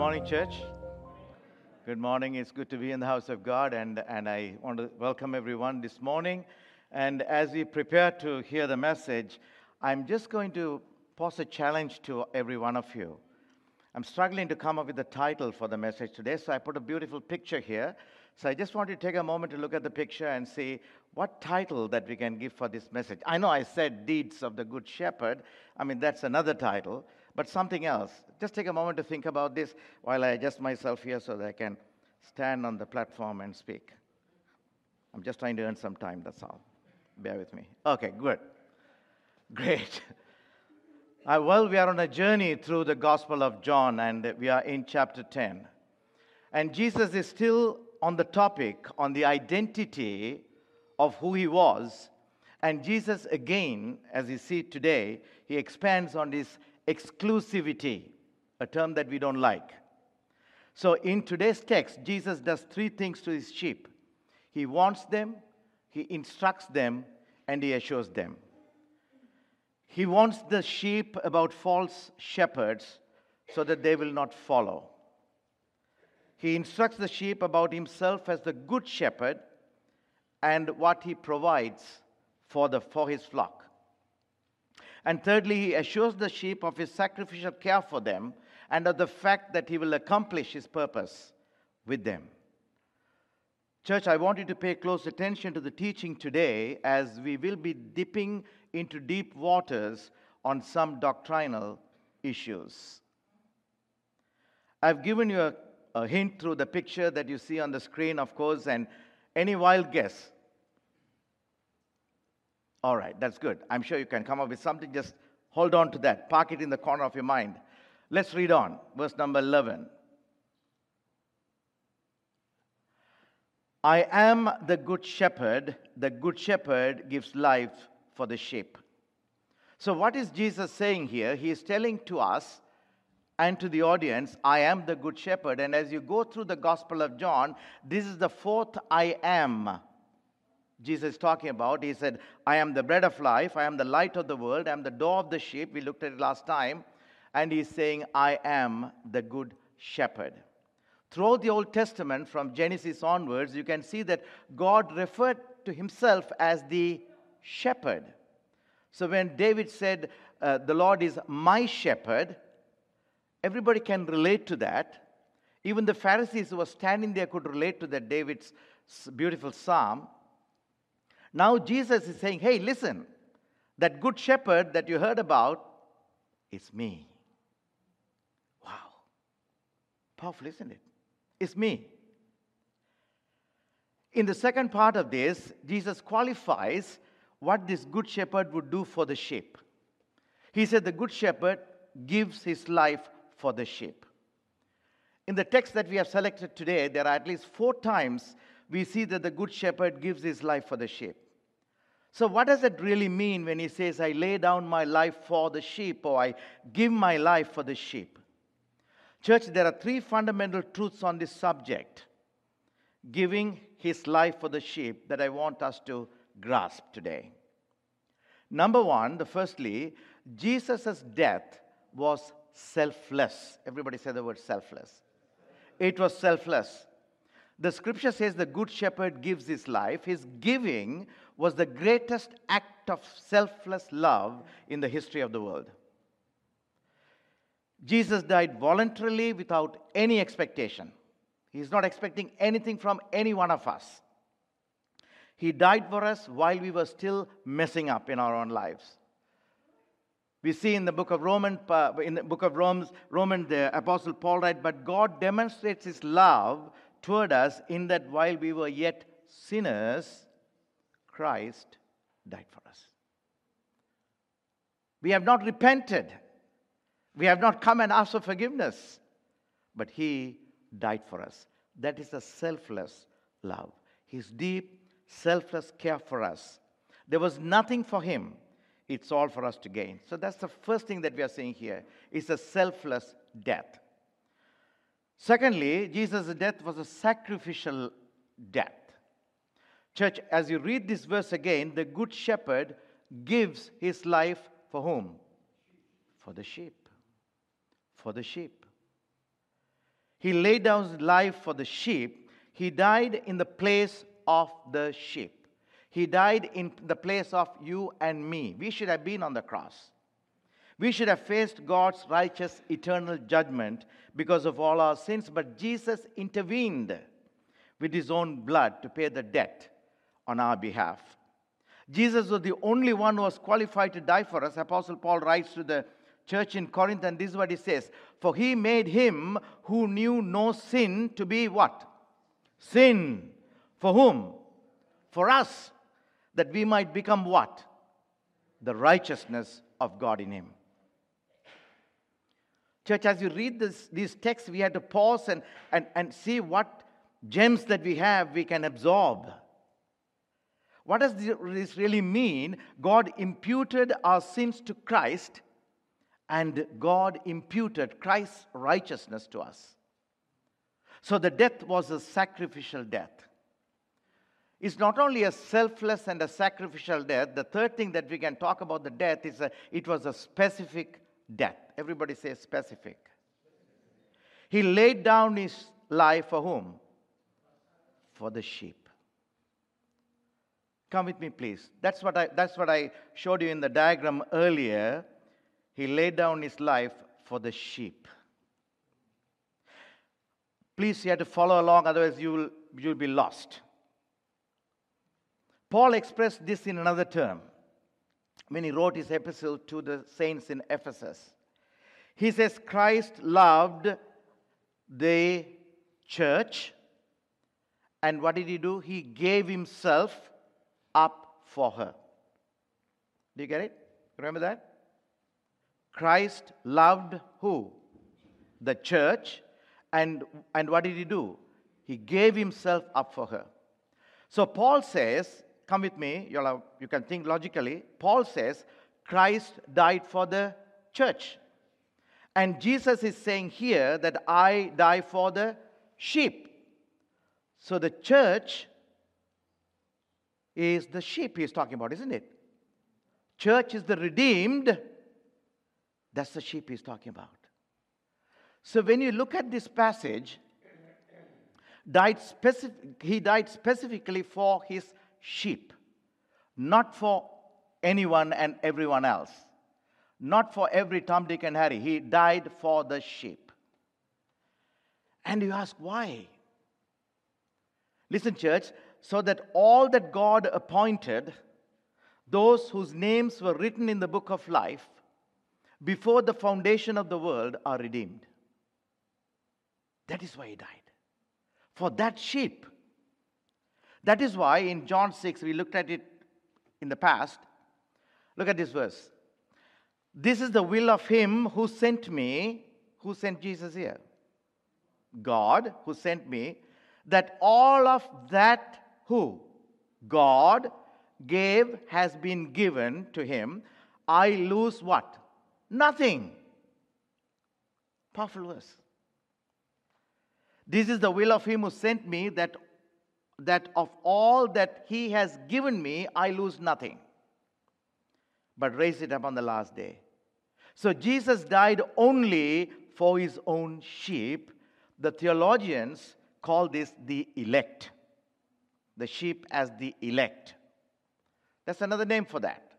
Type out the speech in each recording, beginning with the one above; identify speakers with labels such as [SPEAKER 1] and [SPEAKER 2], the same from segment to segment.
[SPEAKER 1] Morning, church. Good morning. It's good to be in the house of God, and, and I want to welcome everyone this morning. And as we prepare to hear the message, I'm just going to pose a challenge to every one of you. I'm struggling to come up with a title for the message today, so I put a beautiful picture here. So I just want you to take a moment to look at the picture and see what title that we can give for this message. I know I said Deeds of the Good Shepherd. I mean, that's another title, but something else. Just take a moment to think about this while I adjust myself here so that I can stand on the platform and speak. I'm just trying to earn some time, that's all. Bear with me. Okay, good. Great. Uh, well, we are on a journey through the Gospel of John, and we are in chapter 10. And Jesus is still on the topic, on the identity of who he was. And Jesus, again, as you see today, he expands on this exclusivity, a term that we don't like. So, in today's text, Jesus does three things to his sheep he wants them, he instructs them, and he assures them. He wants the sheep about false shepherds so that they will not follow. He instructs the sheep about himself as the good shepherd and what he provides for, the, for his flock. And thirdly, he assures the sheep of his sacrificial care for them and of the fact that he will accomplish his purpose with them. Church, I want you to pay close attention to the teaching today as we will be dipping into deep waters on some doctrinal issues. I've given you a, a, hint through the picture that you see on the screen, of course, and any wild guess? All right, that's good. I'm sure you can come up with something. Just hold on to that, park it in the corner of your mind. Let's read on. Verse number 11. I am the good shepherd. The good shepherd gives life for the sheep. So, what is Jesus saying here? He is telling to us and to the audience, I am the good shepherd. And as you go through the Gospel of John, this is the fourth I am Jesus is talking about. He said, I am the bread of life, I am the light of the world, I am the door of the sheep. We looked at it last time. And he's saying, I am the good shepherd. Throughout the Old Testament, from Genesis onwards, you can see that God referred to himself as the shepherd. So when David said, uh, The Lord is my shepherd, everybody can relate to that. Even the Pharisees who were standing there could relate to that David's beautiful psalm. Now Jesus is saying, Hey, listen, that good shepherd that you heard about is me. Wow. Powerful, isn't it? It's me. In the second part of this, Jesus qualifies what this good shepherd would do for the sheep. He said, The good shepherd gives his life for the sheep. In the text that we have selected today, there are at least four times we see that the good shepherd gives his life for the sheep. So, what does it really mean when he says, I lay down my life for the sheep, or I give my life for the sheep? Church, there are three fundamental truths on this subject giving his life for the sheep that I want us to grasp today. Number one, the firstly, Jesus' death was selfless. Everybody say the word selfless. It was selfless. The scripture says the good shepherd gives his life. His giving was the greatest act of selfless love in the history of the world. Jesus died voluntarily without any expectation. He's not expecting anything from any one of us. He died for us while we were still messing up in our own lives. We see in the book of Romans, uh, in the book of Romans, Roman, the apostle Paul writes, but God demonstrates his love toward us in that while we were yet sinners, Christ died for us. We have not repented. We have not come and asked for forgiveness. but He died for us. That is a selfless love. His deep, selfless care for us. There was nothing for Him, it's all for us to gain. So that's the first thing that we are seeing here. It's a selfless death. Secondly, Jesus' death was a sacrificial death. Church, as you read this verse again, the Good Shepherd gives his life for whom? For the sheep. For the sheep. He laid down his life for the sheep. He died in the place of the sheep. He died in the place of you and me. We should have been on the cross. We should have faced God's righteous eternal judgment because of all our sins, but Jesus intervened with his own blood to pay the debt on our behalf. Jesus was the only one who was qualified to die for us. Apostle Paul writes to the church in Corinth, and this is what he says For he made him who knew no sin to be what? Sin. For whom? For us, that we might become what? The righteousness of God in him. Church, as you read this, these texts, we had to pause and, and, and see what gems that we have we can absorb. What does this really mean? God imputed our sins to Christ, and God imputed Christ's righteousness to us. So the death was a sacrificial death. It's not only a selfless and a sacrificial death. The third thing that we can talk about the death is a, it was a specific death. Everybody say specific. He laid down his life for whom? For the sheep. Come with me, please. That's what I, that's what I showed you in the diagram earlier. He laid down his life for the sheep. Please, you have to follow along, otherwise, you will, you'll be lost. Paul expressed this in another term when he wrote his epistle to the saints in Ephesus. He says, Christ loved the church, and what did he do? He gave himself up for her. Do you get it? Remember that? Christ loved who? The church. And, and what did he do? He gave himself up for her. So Paul says, come with me, you'll have, you can think logically. Paul says, Christ died for the church. And Jesus is saying here that I die for the sheep. So the church is the sheep he's talking about, isn't it? Church is the redeemed. That's the sheep he's talking about. So when you look at this passage, died specific, he died specifically for his sheep, not for anyone and everyone else, not for every Tom, Dick, and Harry. He died for the sheep. And you ask why? Listen, church, so that all that God appointed, those whose names were written in the book of life, before the foundation of the world, are redeemed. That is why he died. For that sheep. That is why in John 6, we looked at it in the past. Look at this verse. This is the will of him who sent me. Who sent Jesus here? God, who sent me, that all of that who God gave has been given to him. I lose what? Nothing. Powerful verse. This is the will of him who sent me that, that of all that he has given me, I lose nothing, but raise it up on the last day. So Jesus died only for his own sheep. The theologians call this the elect the sheep as the elect. That's another name for that.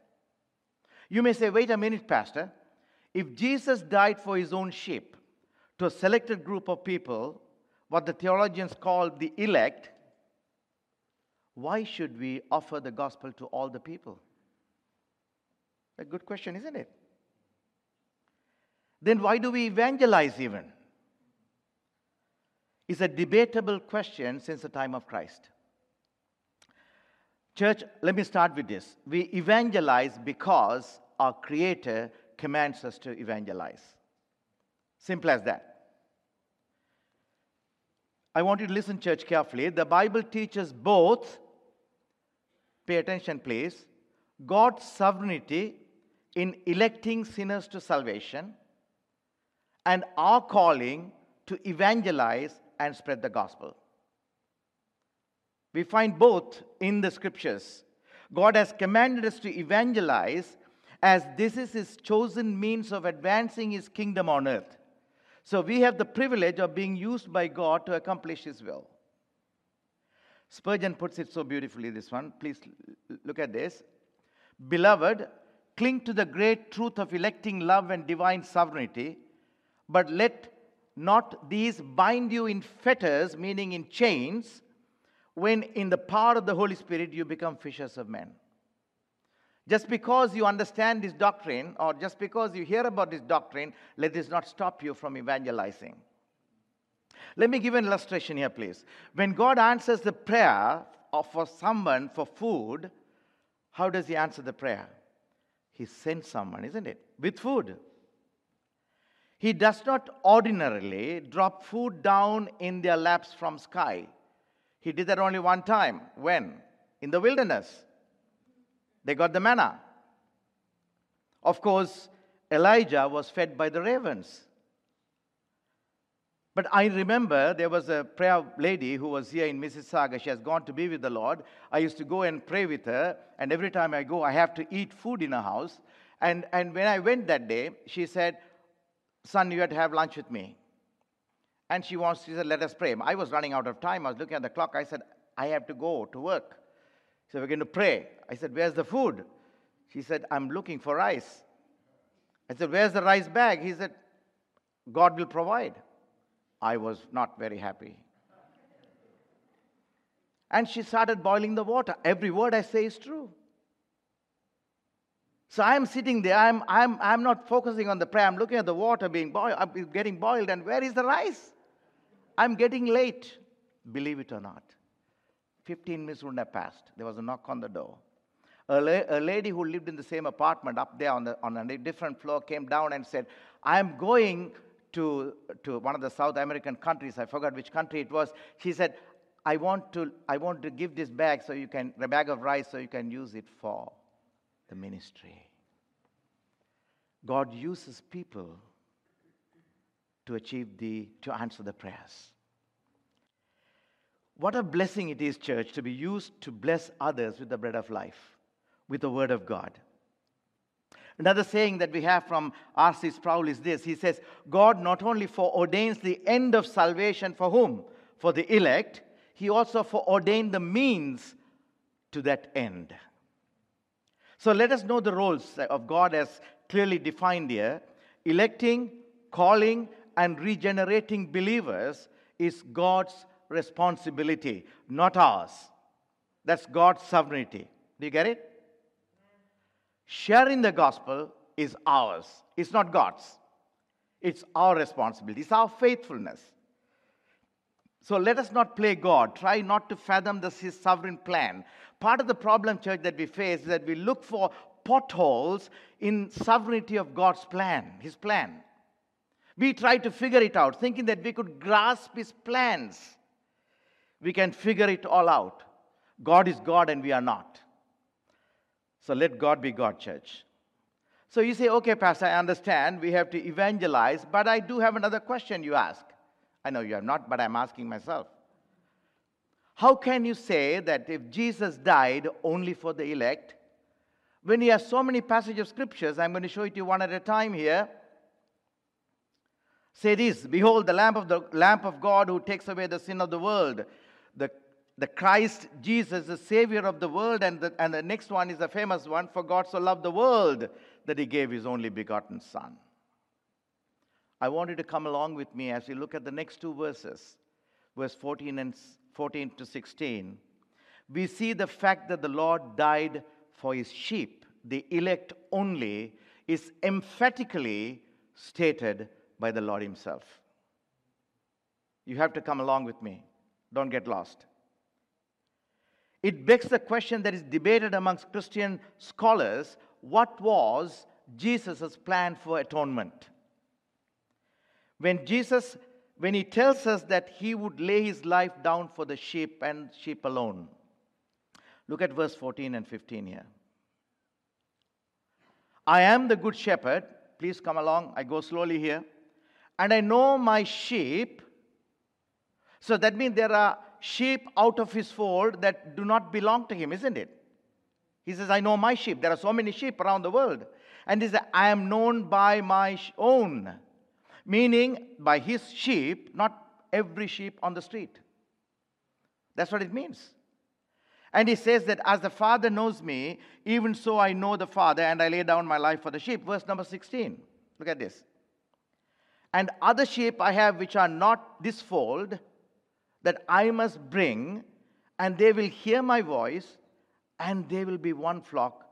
[SPEAKER 1] You may say, wait a minute, Pastor. If Jesus died for his own sheep to a selected group of people, what the theologians call the elect, why should we offer the gospel to all the people? A good question, isn't it? Then why do we evangelize even? It's a debatable question since the time of Christ. Church, let me start with this. We evangelize because our Creator commands us to evangelize. Simple as that. I want you to listen, church, carefully. The Bible teaches both, pay attention, please, God's sovereignty in electing sinners to salvation and our calling to evangelize and spread the gospel. We find both in the scriptures. God has commanded us to evangelize as this is his chosen means of advancing his kingdom on earth. So we have the privilege of being used by God to accomplish his will. Spurgeon puts it so beautifully, this one. Please look at this. Beloved, cling to the great truth of electing love and divine sovereignty, but let not these bind you in fetters, meaning in chains, when in the power of the Holy Spirit you become fishers of men. Just because you understand this doctrine or just because you hear about this doctrine, let this not stop you from evangelizing. Let me give an illustration here, please. When God answers the prayer for someone for food, how does He answer the prayer? He sends someone, isn't it? With food. He does not ordinarily drop food down in their laps from sky. He did that only one time. When? In the wilderness. They got the manna. Of course, Elijah was fed by the ravens. But I remember there was a prayer lady who was here in Mississauga. She has gone to be with the Lord. I used to go and pray with her, and every time I go, I have to eat food in her house. And, and when I went that day, she said, Son, you have to have lunch with me. And she wants, she said, Let us pray. I was running out of time. I was looking at the clock. I said, I have to go to work. So we're going to pray. I said, Where's the food? She said, I'm looking for rice. I said, Where's the rice bag? He said, God will provide. I was not very happy. And she started boiling the water. Every word I say is true. So I'm sitting there, I'm, I'm, I'm not focusing on the prayer, I'm looking at the water being boiled, uh, I'm getting boiled, and where is the rice? I'm getting late, believe it or not. 15 minutes wouldn't have passed. There was a knock on the door. A, la- a lady who lived in the same apartment up there on, the, on a different floor came down and said, I'm going to, to one of the South American countries. I forgot which country it was. She said, I want to, I want to give this bag so you can, a bag of rice so you can use it for the ministry. God uses people to achieve the, to answer the prayers. What a blessing it is, church, to be used to bless others with the bread of life, with the word of God. Another saying that we have from R.C. Sproul is this He says, God not only foreordains the end of salvation for whom? For the elect, He also foreordained the means to that end. So let us know the roles of God as clearly defined here. Electing, calling, and regenerating believers is God's responsibility, not ours. That's God's sovereignty. Do you get it? Sharing the gospel is ours, it's not God's. It's our responsibility, it's our faithfulness. So let us not play God. Try not to fathom this, his sovereign plan. Part of the problem, church, that we face is that we look for potholes in sovereignty of God's plan, his plan. We try to figure it out, thinking that we could grasp his plans. We can figure it all out. God is God and we are not. So let God be God, church. So you say, okay, Pastor, I understand we have to evangelize, but I do have another question you ask. I know you have not, but I'm asking myself. How can you say that if Jesus died only for the elect, when he has so many passages of scriptures, I'm going to show it to you one at a time here. Say this Behold, the lamb of the lamb of God who takes away the sin of the world. The, the Christ Jesus, the Savior of the world, and the, and the next one is a famous one for God so loved the world that he gave his only begotten Son. I want you to come along with me as we look at the next two verses, verse 14 and 14 to 16. We see the fact that the Lord died for his sheep, the elect only, is emphatically stated by the Lord himself. You have to come along with me. Don't get lost. It begs the question that is debated amongst Christian scholars what was Jesus' plan for atonement? When Jesus, when he tells us that he would lay his life down for the sheep and sheep alone. Look at verse 14 and 15 here. I am the good shepherd. Please come along. I go slowly here. And I know my sheep. So that means there are sheep out of his fold that do not belong to him, isn't it? He says, I know my sheep. There are so many sheep around the world. And he says, I am known by my own. Meaning, by his sheep, not every sheep on the street. That's what it means. And he says that as the Father knows me, even so I know the Father, and I lay down my life for the sheep. Verse number 16. Look at this. And other sheep I have which are not this fold, that I must bring, and they will hear my voice, and they will be one flock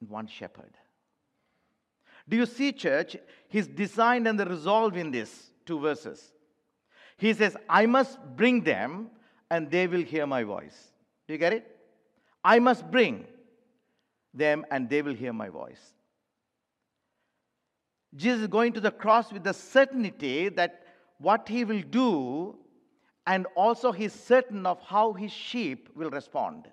[SPEAKER 1] and one shepherd. Do you see, church, his design and the resolve in these two verses? He says, I must bring them, and they will hear my voice. Do you get it? I must bring them and they will hear my voice. Jesus is going to the cross with the certainty that what he will do, and also he's certain of how his sheep will respond.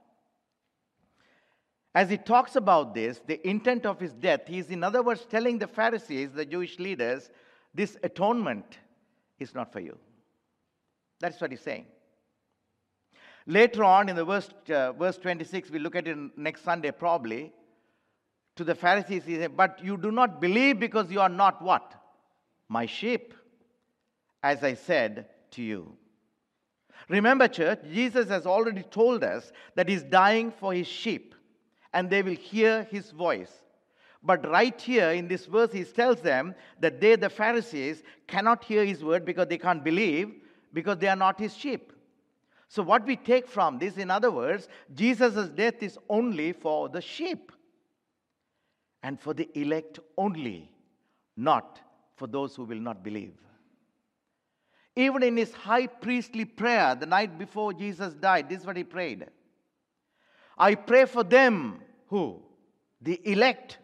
[SPEAKER 1] As he talks about this, the intent of his death, he is, in other words, telling the Pharisees, the Jewish leaders, this atonement is not for you. That's what he's saying. Later on in the verse, uh, verse 26, we look at it next Sunday probably. To the Pharisees, he said, But you do not believe because you are not what? My sheep, as I said to you. Remember, church, Jesus has already told us that he's dying for his sheep and they will hear his voice. But right here in this verse, he tells them that they, the Pharisees, cannot hear his word because they can't believe because they are not his sheep. So, what we take from this, in other words, Jesus' death is only for the sheep and for the elect only, not for those who will not believe. Even in his high priestly prayer the night before Jesus died, this is what he prayed I pray for them who? The elect.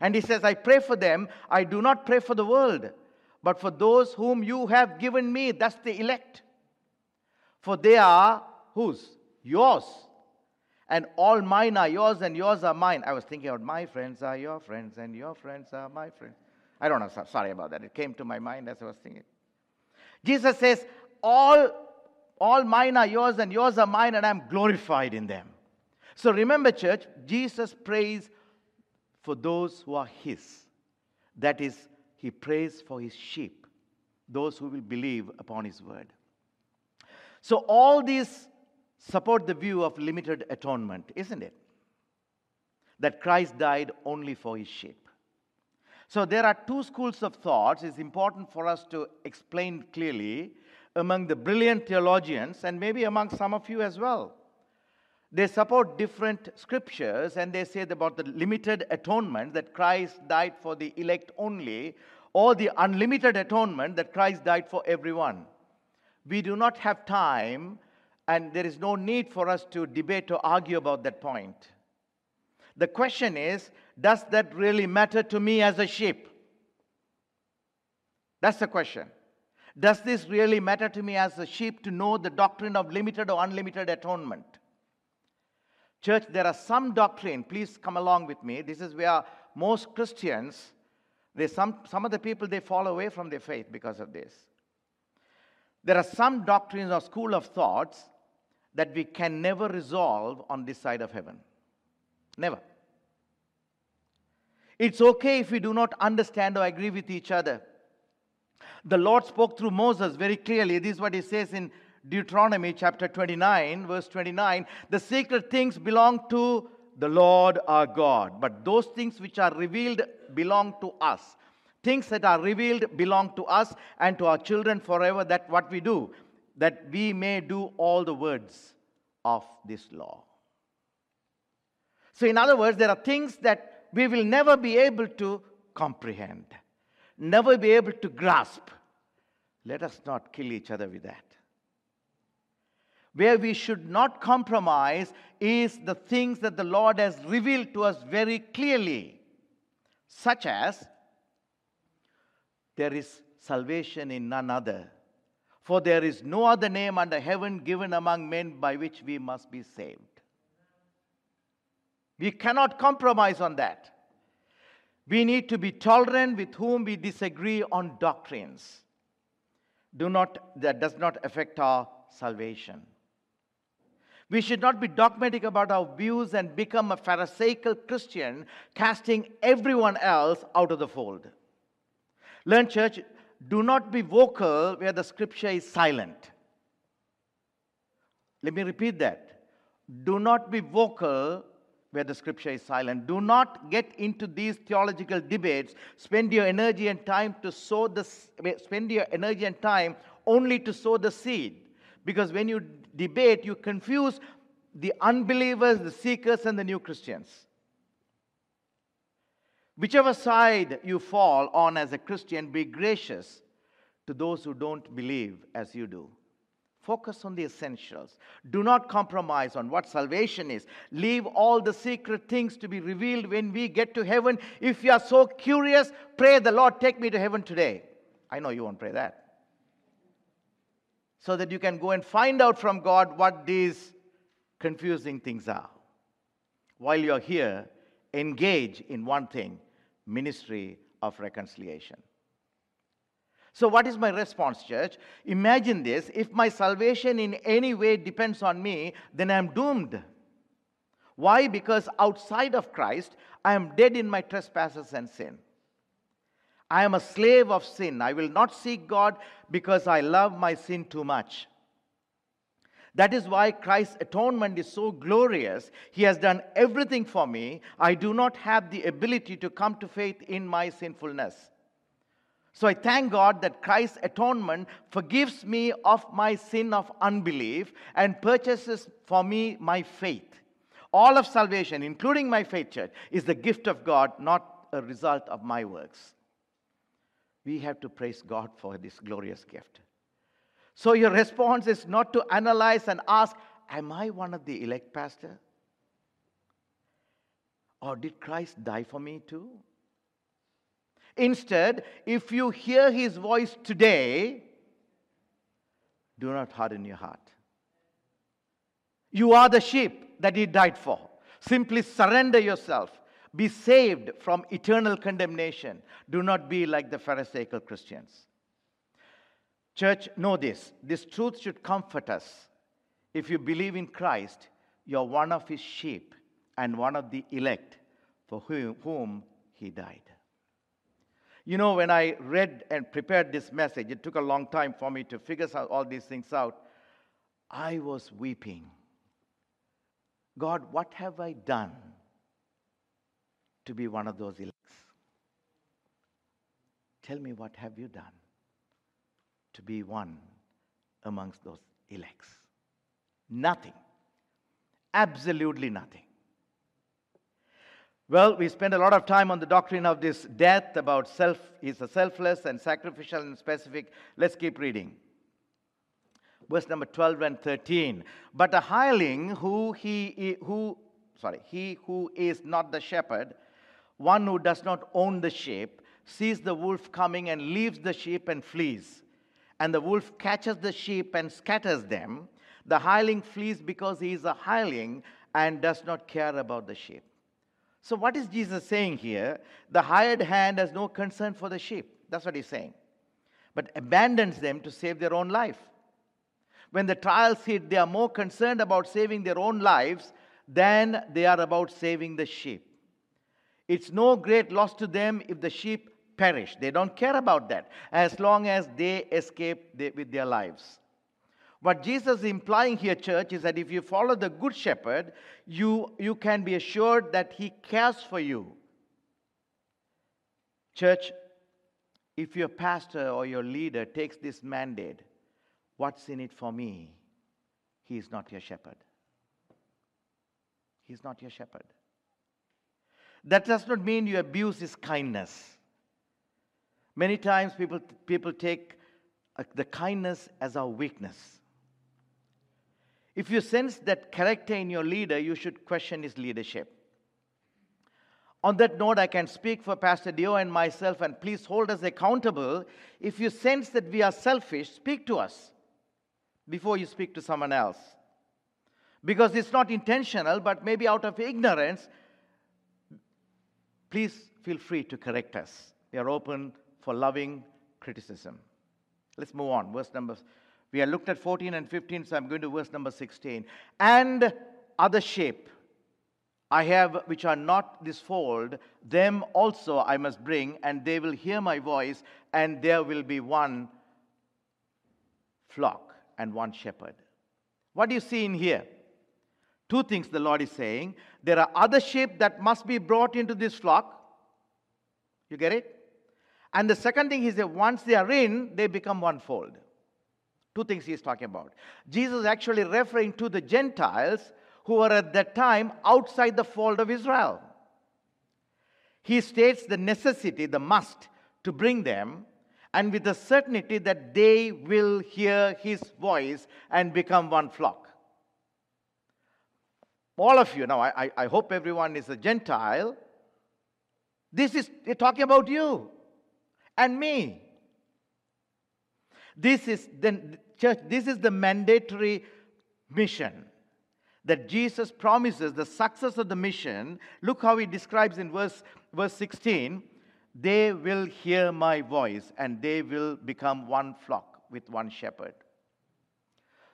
[SPEAKER 1] And he says, I pray for them. I do not pray for the world, but for those whom you have given me. That's the elect. For they are whose? Yours. And all mine are yours, and yours are mine. I was thinking about my friends are your friends, and your friends are my friends. I don't know, sorry about that. It came to my mind as I was thinking. Jesus says, All, all mine are yours, and yours are mine, and I'm glorified in them. So remember, church, Jesus prays for those who are His. That is, He prays for His sheep, those who will believe upon His word. So, all these support the view of limited atonement, isn't it? That Christ died only for his sheep. So, there are two schools of thoughts. It's important for us to explain clearly among the brilliant theologians and maybe among some of you as well. They support different scriptures and they say about the limited atonement that Christ died for the elect only, or the unlimited atonement that Christ died for everyone. We do not have time, and there is no need for us to debate or argue about that point. The question is Does that really matter to me as a sheep? That's the question. Does this really matter to me as a sheep to know the doctrine of limited or unlimited atonement? Church, there are some doctrine, please come along with me. This is where most Christians, they, some, some of the people, they fall away from their faith because of this. There are some doctrines or school of thoughts that we can never resolve on this side of heaven. Never. It's okay if we do not understand or agree with each other. The Lord spoke through Moses very clearly. This is what he says in Deuteronomy chapter 29, verse 29. The secret things belong to the Lord our God, but those things which are revealed belong to us. Things that are revealed belong to us and to our children forever. That what we do, that we may do all the words of this law. So, in other words, there are things that we will never be able to comprehend, never be able to grasp. Let us not kill each other with that. Where we should not compromise is the things that the Lord has revealed to us very clearly, such as there is salvation in none other For there is no other name under heaven given among men by which we must be saved. We cannot compromise on that. We need to be tolerant with whom we disagree on doctrines. Do not, that does not affect our salvation. We should not be dogmatic about our views and become a Pharisaical Christian, casting everyone else out of the fold. Learn, church, do not be vocal where the scripture is silent. Let me repeat that. Do not be vocal where the scripture is silent. Do not get into these theological debates. Spend your energy and time to sow the spend your energy and time only to sow the seed. Because when you debate, you confuse the unbelievers, the seekers, and the new Christians. Whichever side you fall on as a Christian, be gracious to those who don't believe as you do. Focus on the essentials. Do not compromise on what salvation is. Leave all the secret things to be revealed when we get to heaven. If you are so curious, pray the Lord, take me to heaven today. I know you won't pray that. So that you can go and find out from God what these confusing things are. While you're here, engage in one thing ministry of reconciliation. So, what is my response, church? Imagine this if my salvation in any way depends on me, then I'm doomed. Why? Because outside of Christ, I am dead in my trespasses and sin. I am a slave of sin. I will not seek God because I love my sin too much. That is why Christ's atonement is so glorious. He has done everything for me. I do not have the ability to come to faith in my sinfulness. So I thank God that Christ's atonement forgives me of my sin of unbelief and purchases for me my faith. All of salvation, including my faith church, is the gift of God, not a result of my works. We have to praise God for this glorious gift. So your response is not to analyze and ask, Am I one of the elect, Pastor? Or did Christ die for me too? Instead, if you hear his voice today, do not harden your heart. You are the sheep that he died for. Simply surrender yourself. Be saved from eternal condemnation. Do not be like the Pharisaical Christians. Church, know this. This truth should comfort us. If you believe in Christ, you're one of his sheep and one of the elect for whom he died. You know, when I read and prepared this message, it took a long time for me to figure out all these things out. I was weeping. God, what have I done to be one of those elects? Tell me, what have you done to be one amongst those elects? Nothing. Absolutely nothing. Well, we spend a lot of time on the doctrine of this death about self is a selfless and sacrificial and specific. Let's keep reading. Verse number 12 and 13. But a hireling who he who sorry, he who is not the shepherd, one who does not own the sheep, sees the wolf coming and leaves the sheep and flees. And the wolf catches the sheep and scatters them. The hireling flees because he is a hireling and does not care about the sheep. So, what is Jesus saying here? The hired hand has no concern for the sheep. That's what he's saying. But abandons them to save their own life. When the trials hit, they are more concerned about saving their own lives than they are about saving the sheep. It's no great loss to them if the sheep perish. They don't care about that as long as they escape with their lives. What Jesus is implying here, church, is that if you follow the Good Shepherd, you, you can be assured that He cares for you. Church, if your pastor or your leader takes this mandate, what's in it for me? He is not your shepherd. He's not your shepherd. That does not mean you abuse his kindness. Many times people, people take uh, the kindness as our weakness. If you sense that character in your leader, you should question his leadership. On that note, I can speak for Pastor Dio and myself, and please hold us accountable. If you sense that we are selfish, speak to us before you speak to someone else. Because it's not intentional, but maybe out of ignorance, please feel free to correct us. We are open for loving criticism. Let's move on. Verse number, we have looked at 14 and 15, so I'm going to verse number 16. And other shape I have which are not this fold, them also I must bring, and they will hear my voice, and there will be one flock and one shepherd. What do you see in here? Two things the Lord is saying. There are other sheep that must be brought into this flock. You get it? And the second thing is that once they are in, they become one fold. Two things he is talking about. Jesus is actually referring to the Gentiles who were at that time outside the fold of Israel. He states the necessity, the must, to bring them, and with the certainty that they will hear his voice and become one flock. All of you, now I, I hope everyone is a Gentile. This is talking about you and me. This is the church, this is the mandatory mission that Jesus promises the success of the mission. Look how he describes in verse, verse 16 they will hear my voice and they will become one flock with one shepherd.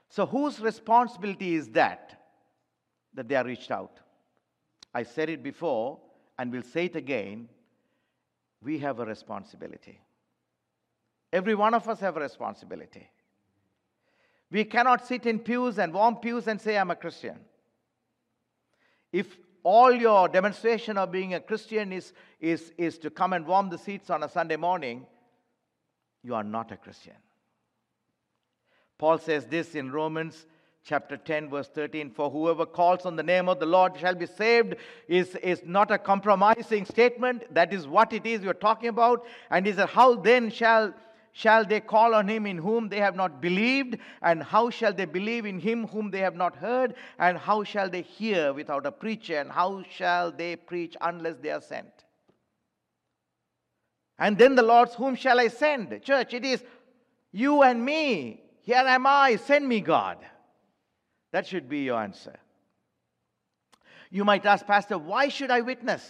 [SPEAKER 1] So, whose responsibility is that? That they are reached out. I said it before and will say it again. We have a responsibility. Every one of us have a responsibility. We cannot sit in pews and warm pews and say, I'm a Christian. If all your demonstration of being a Christian is, is, is to come and warm the seats on a Sunday morning, you are not a Christian. Paul says this in Romans chapter 10, verse 13 For whoever calls on the name of the Lord shall be saved, is, is not a compromising statement. That is what it is you're talking about. And he said, How then shall shall they call on him in whom they have not believed? And how shall they believe in him whom they have not heard? And how shall they hear without a preacher? And how shall they preach unless they are sent? And then the Lord's, whom shall I send? Church, it is you and me. Here am I, send me, God. That should be your answer. You might ask, Pastor, why should I witness?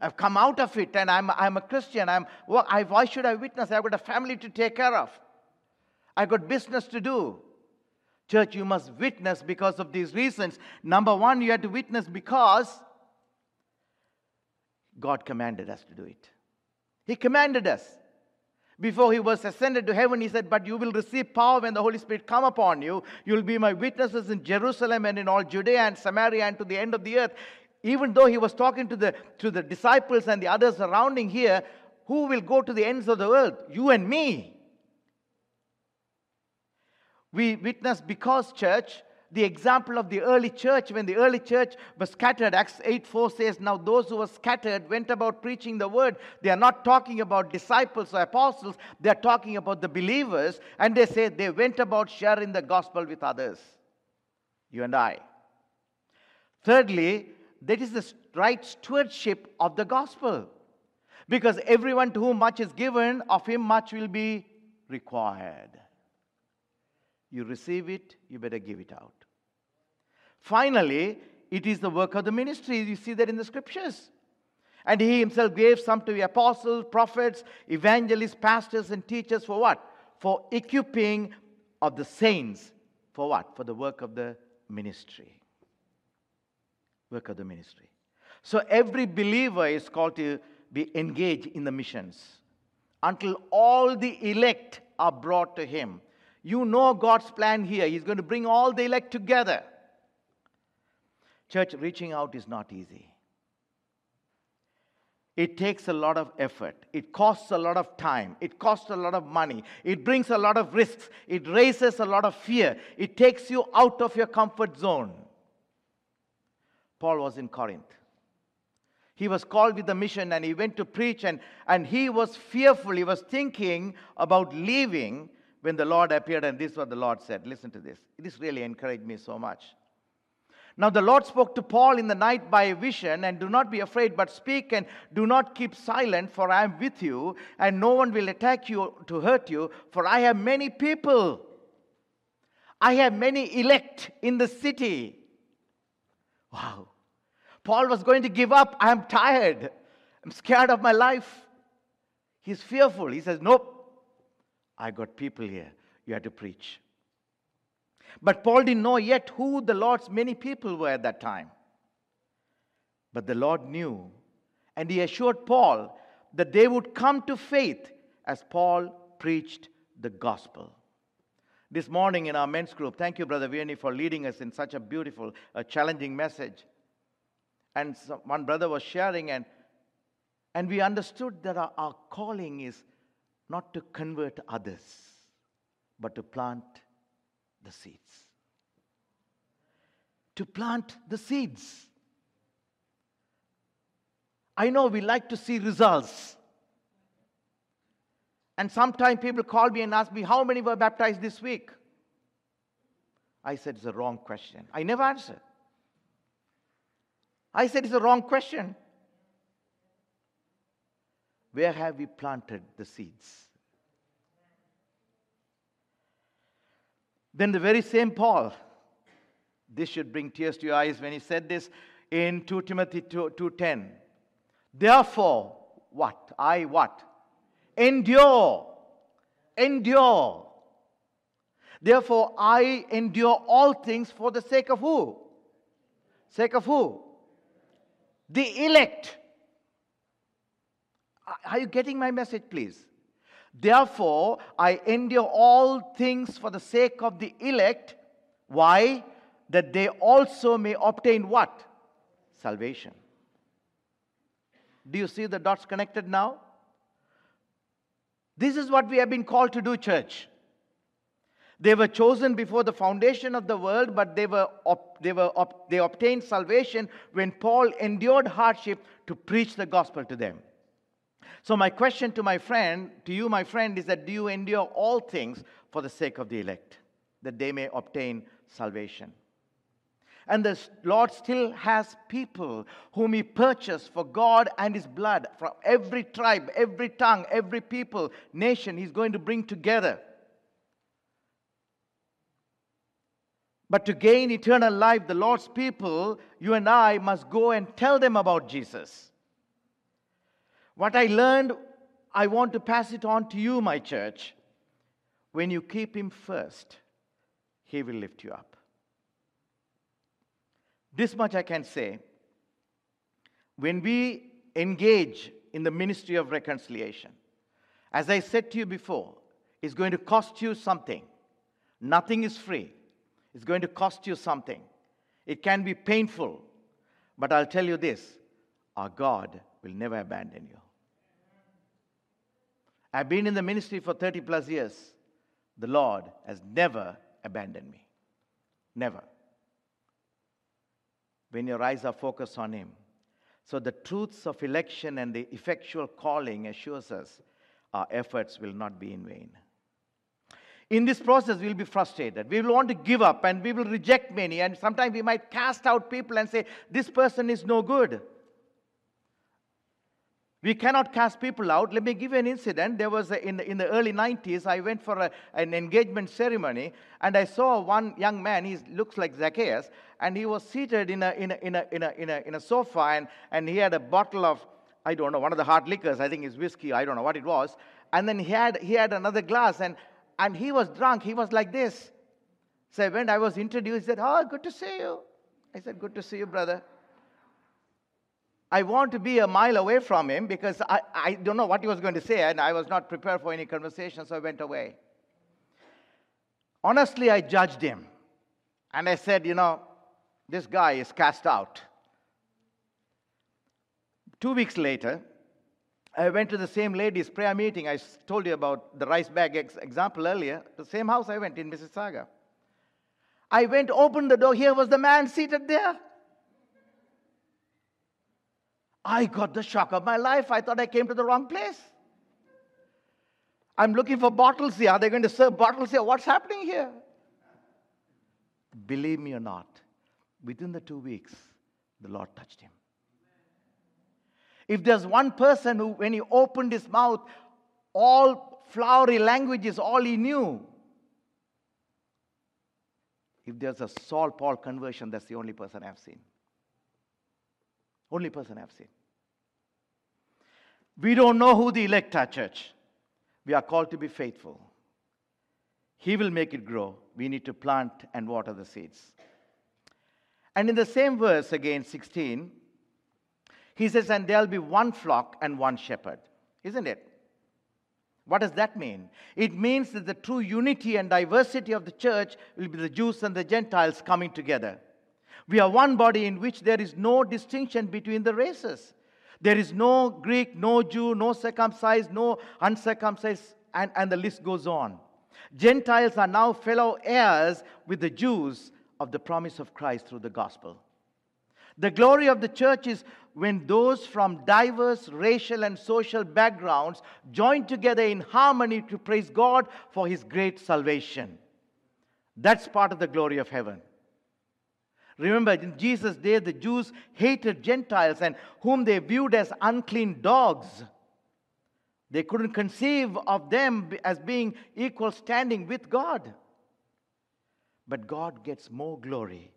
[SPEAKER 1] I've come out of it and I'm, I'm a Christian. I'm, why should I witness? I've got a family to take care of. I've got business to do. Church, you must witness because of these reasons. Number one, you have to witness because God commanded us to do it. He commanded us. Before he was ascended to heaven, he said, But you will receive power when the Holy Spirit come upon you. You will be my witnesses in Jerusalem and in all Judea and Samaria and to the end of the earth even though he was talking to the, to the disciples and the others surrounding here, who will go to the ends of the world? You and me. We witness because, church, the example of the early church, when the early church was scattered, Acts 8 4 says, Now those who were scattered went about preaching the word. They are not talking about disciples or apostles, they are talking about the believers. And they say they went about sharing the gospel with others. You and I. Thirdly, that is the right stewardship of the gospel. Because everyone to whom much is given, of him much will be required. You receive it, you better give it out. Finally, it is the work of the ministry. You see that in the scriptures. And he himself gave some to the apostles, prophets, evangelists, pastors, and teachers for what? For equipping of the saints. For what? For the work of the ministry work of the ministry. So every believer is called to be engaged in the missions until all the elect are brought to him. You know God's plan here. He's going to bring all the elect together. Church, reaching out is not easy. It takes a lot of effort. It costs a lot of time. It costs a lot of money. It brings a lot of risks. It raises a lot of fear. It takes you out of your comfort zone. Paul was in Corinth. He was called with the mission and he went to preach, and, and he was fearful. He was thinking about leaving when the Lord appeared, and this is what the Lord said. Listen to this. This really encouraged me so much. Now the Lord spoke to Paul in the night by a vision, and do not be afraid, but speak and do not keep silent, for I am with you, and no one will attack you to hurt you, for I have many people. I have many elect in the city. Wow. Paul was going to give up. I am tired. I'm scared of my life. He's fearful. He says, Nope. I got people here. You have to preach. But Paul didn't know yet who the Lord's many people were at that time. But the Lord knew, and he assured Paul that they would come to faith as Paul preached the gospel. This morning in our men's group, thank you, Brother Vianney, for leading us in such a beautiful, uh, challenging message. And one brother was sharing, and, and we understood that our, our calling is not to convert others, but to plant the seeds. To plant the seeds. I know we like to see results. And sometimes people call me and ask me, How many were baptized this week? I said, It's a wrong question. I never answer. I said, It's a wrong question. Where have we planted the seeds? Then the very same Paul, this should bring tears to your eyes when he said this in 2 Timothy 2:10. Therefore, what? I what? Endure. Endure. Therefore, I endure all things for the sake of who? Sake of who? The elect. Are you getting my message, please? Therefore, I endure all things for the sake of the elect. Why? That they also may obtain what? Salvation. Do you see the dots connected now? This is what we have been called to do, church. They were chosen before the foundation of the world, but they, were they, were they obtained salvation when Paul endured hardship to preach the gospel to them. So, my question to my friend, to you, my friend, is that do you endure all things for the sake of the elect, that they may obtain salvation? And the Lord still has people whom He purchased for God and His blood from every tribe, every tongue, every people, nation, He's going to bring together. But to gain eternal life, the Lord's people, you and I, must go and tell them about Jesus. What I learned, I want to pass it on to you, my church. When you keep Him first, He will lift you up. This much I can say. When we engage in the ministry of reconciliation, as I said to you before, it's going to cost you something. Nothing is free. It's going to cost you something. It can be painful, but I'll tell you this our God will never abandon you. I've been in the ministry for 30 plus years. The Lord has never abandoned me. Never. When your eyes are focused on Him. So the truths of election and the effectual calling assures us our efforts will not be in vain. In this process, we'll be frustrated. We will want to give up and we will reject many. And sometimes we might cast out people and say, This person is no good. We cannot cast people out. Let me give you an incident. There was a, in, the, in the early 90s, I went for a, an engagement ceremony and I saw one young man, he looks like Zacchaeus, and he was seated in a, in a, in a, in a, in a, in a sofa and, and he had a bottle of, I don't know, one of the hard liquors, I think it's whiskey, I don't know what it was. And then he had, he had another glass and, and he was drunk. He was like this. So when I was introduced, he said, Oh, good to see you. I said, Good to see you, brother. I want to be a mile away from him because I, I don't know what he was going to say, and I was not prepared for any conversation, so I went away. Honestly, I judged him. And I said, you know, this guy is cast out. Two weeks later, I went to the same ladies' prayer meeting. I told you about the rice bag ex- example earlier. The same house I went in Mississauga. I went, opened the door. Here was the man seated there. I got the shock of my life. I thought I came to the wrong place. I'm looking for bottles here. Are they going to serve bottles here? What's happening here? Believe me or not, within the two weeks, the Lord touched him. If there's one person who, when he opened his mouth, all flowery languages, all he knew. If there's a Saul Paul conversion, that's the only person I've seen. Only person I've seen. We don't know who the elect are, church. We are called to be faithful. He will make it grow. We need to plant and water the seeds. And in the same verse, again, 16, he says, And there'll be one flock and one shepherd. Isn't it? What does that mean? It means that the true unity and diversity of the church will be the Jews and the Gentiles coming together. We are one body in which there is no distinction between the races. There is no Greek, no Jew, no circumcised, no uncircumcised, and, and the list goes on. Gentiles are now fellow heirs with the Jews of the promise of Christ through the gospel. The glory of the church is when those from diverse racial and social backgrounds join together in harmony to praise God for his great salvation. That's part of the glory of heaven. Remember, in Jesus' day, the Jews hated Gentiles and whom they viewed as unclean dogs. They couldn't conceive of them as being equal standing with God. But God gets more glory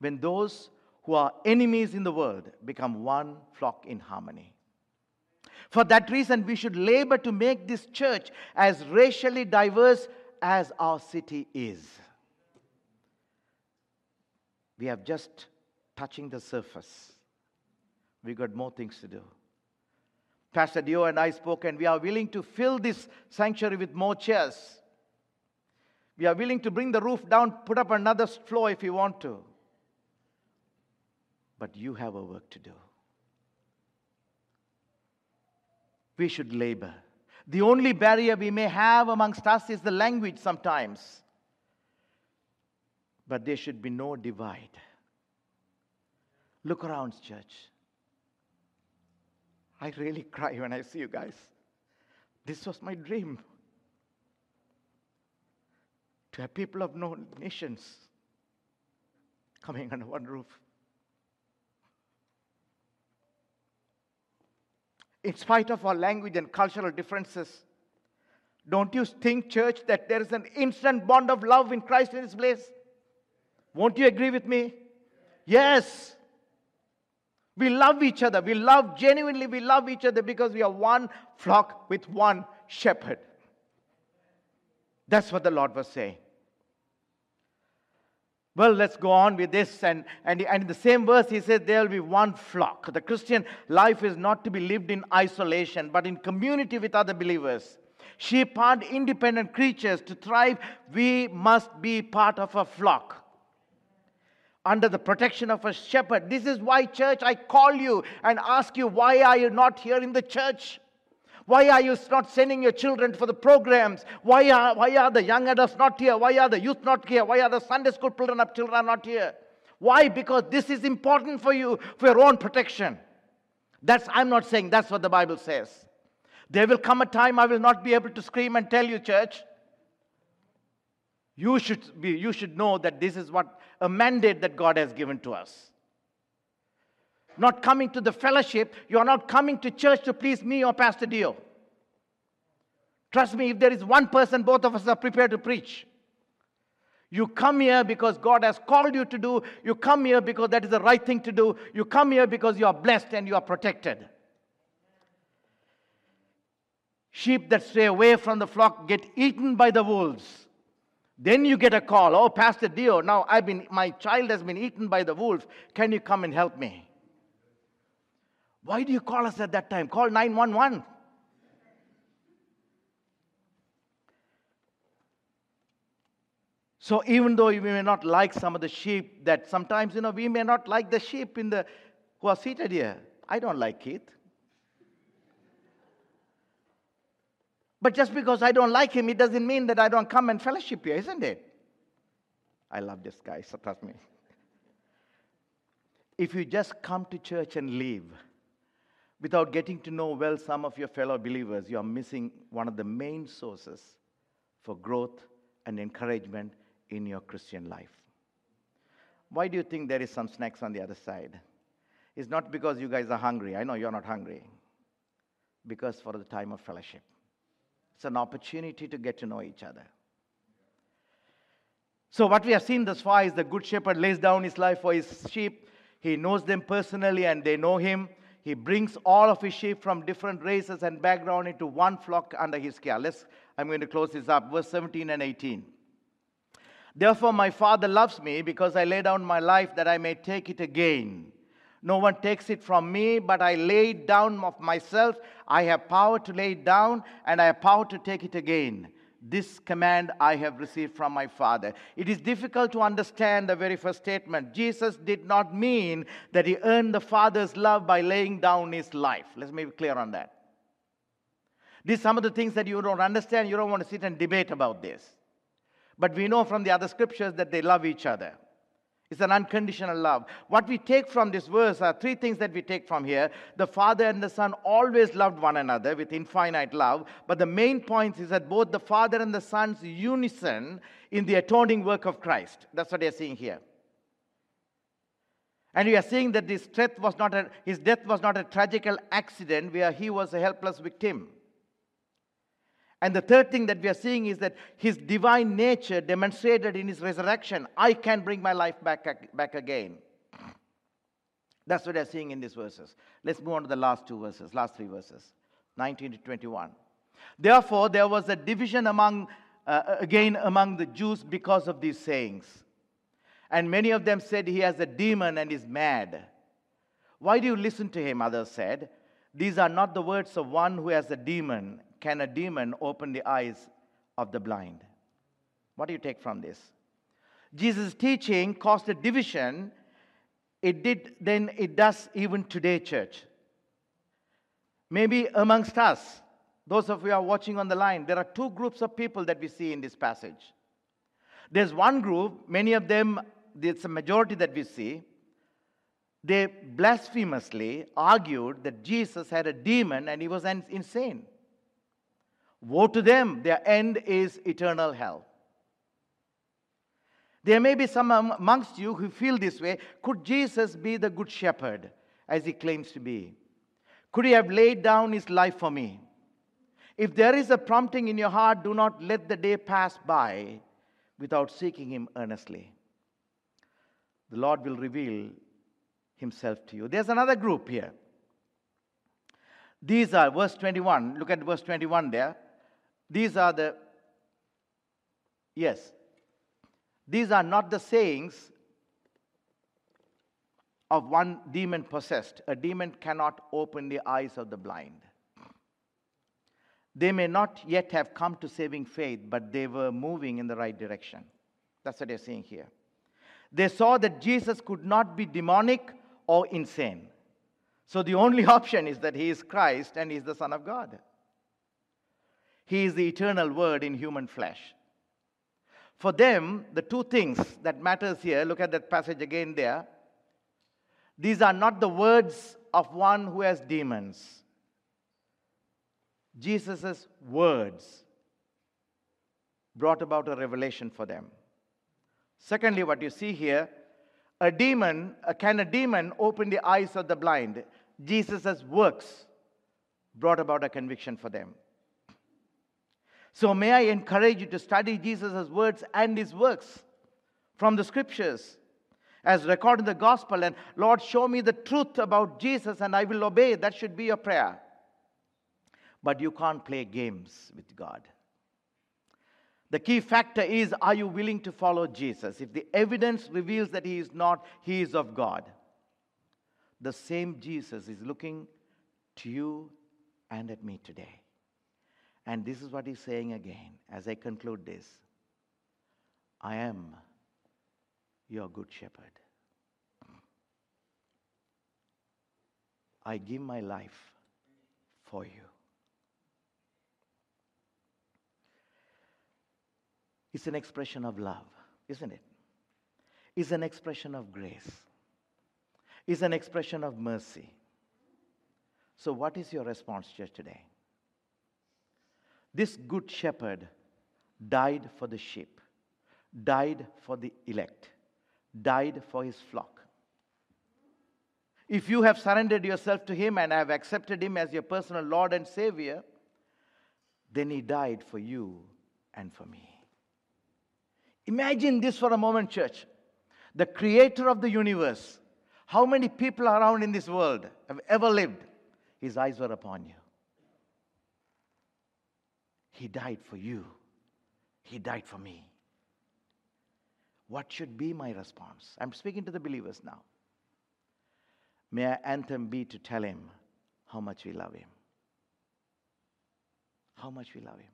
[SPEAKER 1] when those who are enemies in the world become one flock in harmony. For that reason, we should labor to make this church as racially diverse as our city is. We have just touching the surface. We got more things to do. Pastor Dio and I spoke, and we are willing to fill this sanctuary with more chairs. We are willing to bring the roof down, put up another floor if you want to. But you have a work to do. We should labor. The only barrier we may have amongst us is the language sometimes but there should be no divide. Look around, church. I really cry when I see you guys. This was my dream to have people of no nations coming under one roof. In spite of our language and cultural differences, don't you think, church, that there is an instant bond of love in Christ in this place? Won't you agree with me? Yes. We love each other. We love, genuinely, we love each other because we are one flock with one shepherd. That's what the Lord was saying. Well, let's go on with this. And, and, and in the same verse, he said, There will be one flock. The Christian life is not to be lived in isolation, but in community with other believers. Sheep aren't independent creatures. To thrive, we must be part of a flock under the protection of a shepherd. This is why, church, I call you and ask you, why are you not here in the church? Why are you not sending your children for the programs? Why are, why are the young adults not here? Why are the youth not here? Why are the Sunday school children up children not here? Why? Because this is important for you, for your own protection. That's, I'm not saying that's what the Bible says. There will come a time I will not be able to scream and tell you, church. You should, be, you should know that this is what a mandate that God has given to us. Not coming to the fellowship, you are not coming to church to please me or Pastor Dio. Trust me, if there is one person, both of us are prepared to preach. You come here because God has called you to do. You come here because that is the right thing to do. You come here because you are blessed and you are protected. Sheep that stray away from the flock get eaten by the wolves. Then you get a call, oh, Pastor Dio, now I've been, my child has been eaten by the wolf. Can you come and help me? Why do you call us at that time? Call 911. So even though we may not like some of the sheep, that sometimes, you know, we may not like the sheep in the who are seated here. I don't like Keith. But just because I don't like him, it doesn't mean that I don't come and fellowship here, isn't it? I love this guy, so trust me. If you just come to church and leave without getting to know well some of your fellow believers, you are missing one of the main sources for growth and encouragement in your Christian life. Why do you think there is some snacks on the other side? It's not because you guys are hungry. I know you're not hungry. Because for the time of fellowship. It's an opportunity to get to know each other. So, what we have seen thus far is the Good Shepherd lays down his life for his sheep. He knows them personally and they know him. He brings all of his sheep from different races and background into one flock under his care. Let's, I'm going to close this up. Verse 17 and 18. Therefore, my Father loves me because I lay down my life that I may take it again. No one takes it from me, but I lay it down of myself. I have power to lay it down, and I have power to take it again. This command I have received from my Father. It is difficult to understand the very first statement. Jesus did not mean that he earned the Father's love by laying down his life. Let's it clear on that. These are some of the things that you don't understand. You don't want to sit and debate about this. But we know from the other scriptures that they love each other. It's an unconditional love. What we take from this verse are three things that we take from here. The Father and the Son always loved one another with infinite love. But the main point is that both the Father and the Son's unison in the atoning work of Christ. That's what they're seeing here. And we are seeing that his death was not a, his death was not a tragical accident where he was a helpless victim. And the third thing that we are seeing is that his divine nature demonstrated in his resurrection. I can bring my life back, back again. That's what we are seeing in these verses. Let's move on to the last two verses, last three verses, 19 to 21. Therefore, there was a division among, uh, again among the Jews because of these sayings. And many of them said, He has a demon and is mad. Why do you listen to him? Others said. These are not the words of one who has a demon can a demon open the eyes of the blind? What do you take from this? Jesus' teaching caused a division. It did then, it does even today, church. Maybe amongst us, those of you are watching on the line, there are two groups of people that we see in this passage. There's one group, many of them, it's a majority that we see, they blasphemously argued that Jesus had a demon and he was insane. Woe to them, their end is eternal hell. There may be some amongst you who feel this way. Could Jesus be the good shepherd as he claims to be? Could he have laid down his life for me? If there is a prompting in your heart, do not let the day pass by without seeking him earnestly. The Lord will reveal himself to you. There's another group here. These are, verse 21, look at verse 21 there. These are the, yes, these are not the sayings of one demon possessed. A demon cannot open the eyes of the blind. They may not yet have come to saving faith, but they were moving in the right direction. That's what they're saying here. They saw that Jesus could not be demonic or insane. So the only option is that he is Christ and he is the Son of God. He is the eternal word in human flesh. For them, the two things that matters here, look at that passage again there. These are not the words of one who has demons. Jesus' words brought about a revelation for them. Secondly, what you see here, a demon, can a demon open the eyes of the blind? Jesus' works brought about a conviction for them. So, may I encourage you to study Jesus' words and his works from the scriptures as recorded in the gospel. And Lord, show me the truth about Jesus and I will obey. That should be your prayer. But you can't play games with God. The key factor is are you willing to follow Jesus? If the evidence reveals that he is not, he is of God. The same Jesus is looking to you and at me today. And this is what he's saying again as I conclude this I am your good shepherd. I give my life for you. It's an expression of love, isn't it? It's an expression of grace. It's an expression of mercy. So, what is your response, church, today? This good shepherd died for the sheep, died for the elect, died for his flock. If you have surrendered yourself to him and have accepted him as your personal Lord and Savior, then he died for you and for me. Imagine this for a moment, church. The creator of the universe, how many people around in this world have ever lived? His eyes were upon you. He died for you. He died for me. What should be my response? I'm speaking to the believers now. May our anthem be to tell him how much we love him. How much we love him.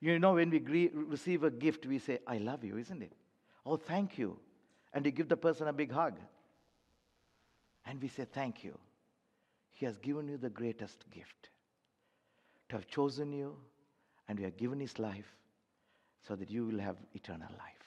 [SPEAKER 1] You know, when we gre- receive a gift, we say, I love you, isn't it? Oh, thank you. And you give the person a big hug. And we say, Thank you. He has given you the greatest gift to have chosen you, and we have given His life so that you will have eternal life.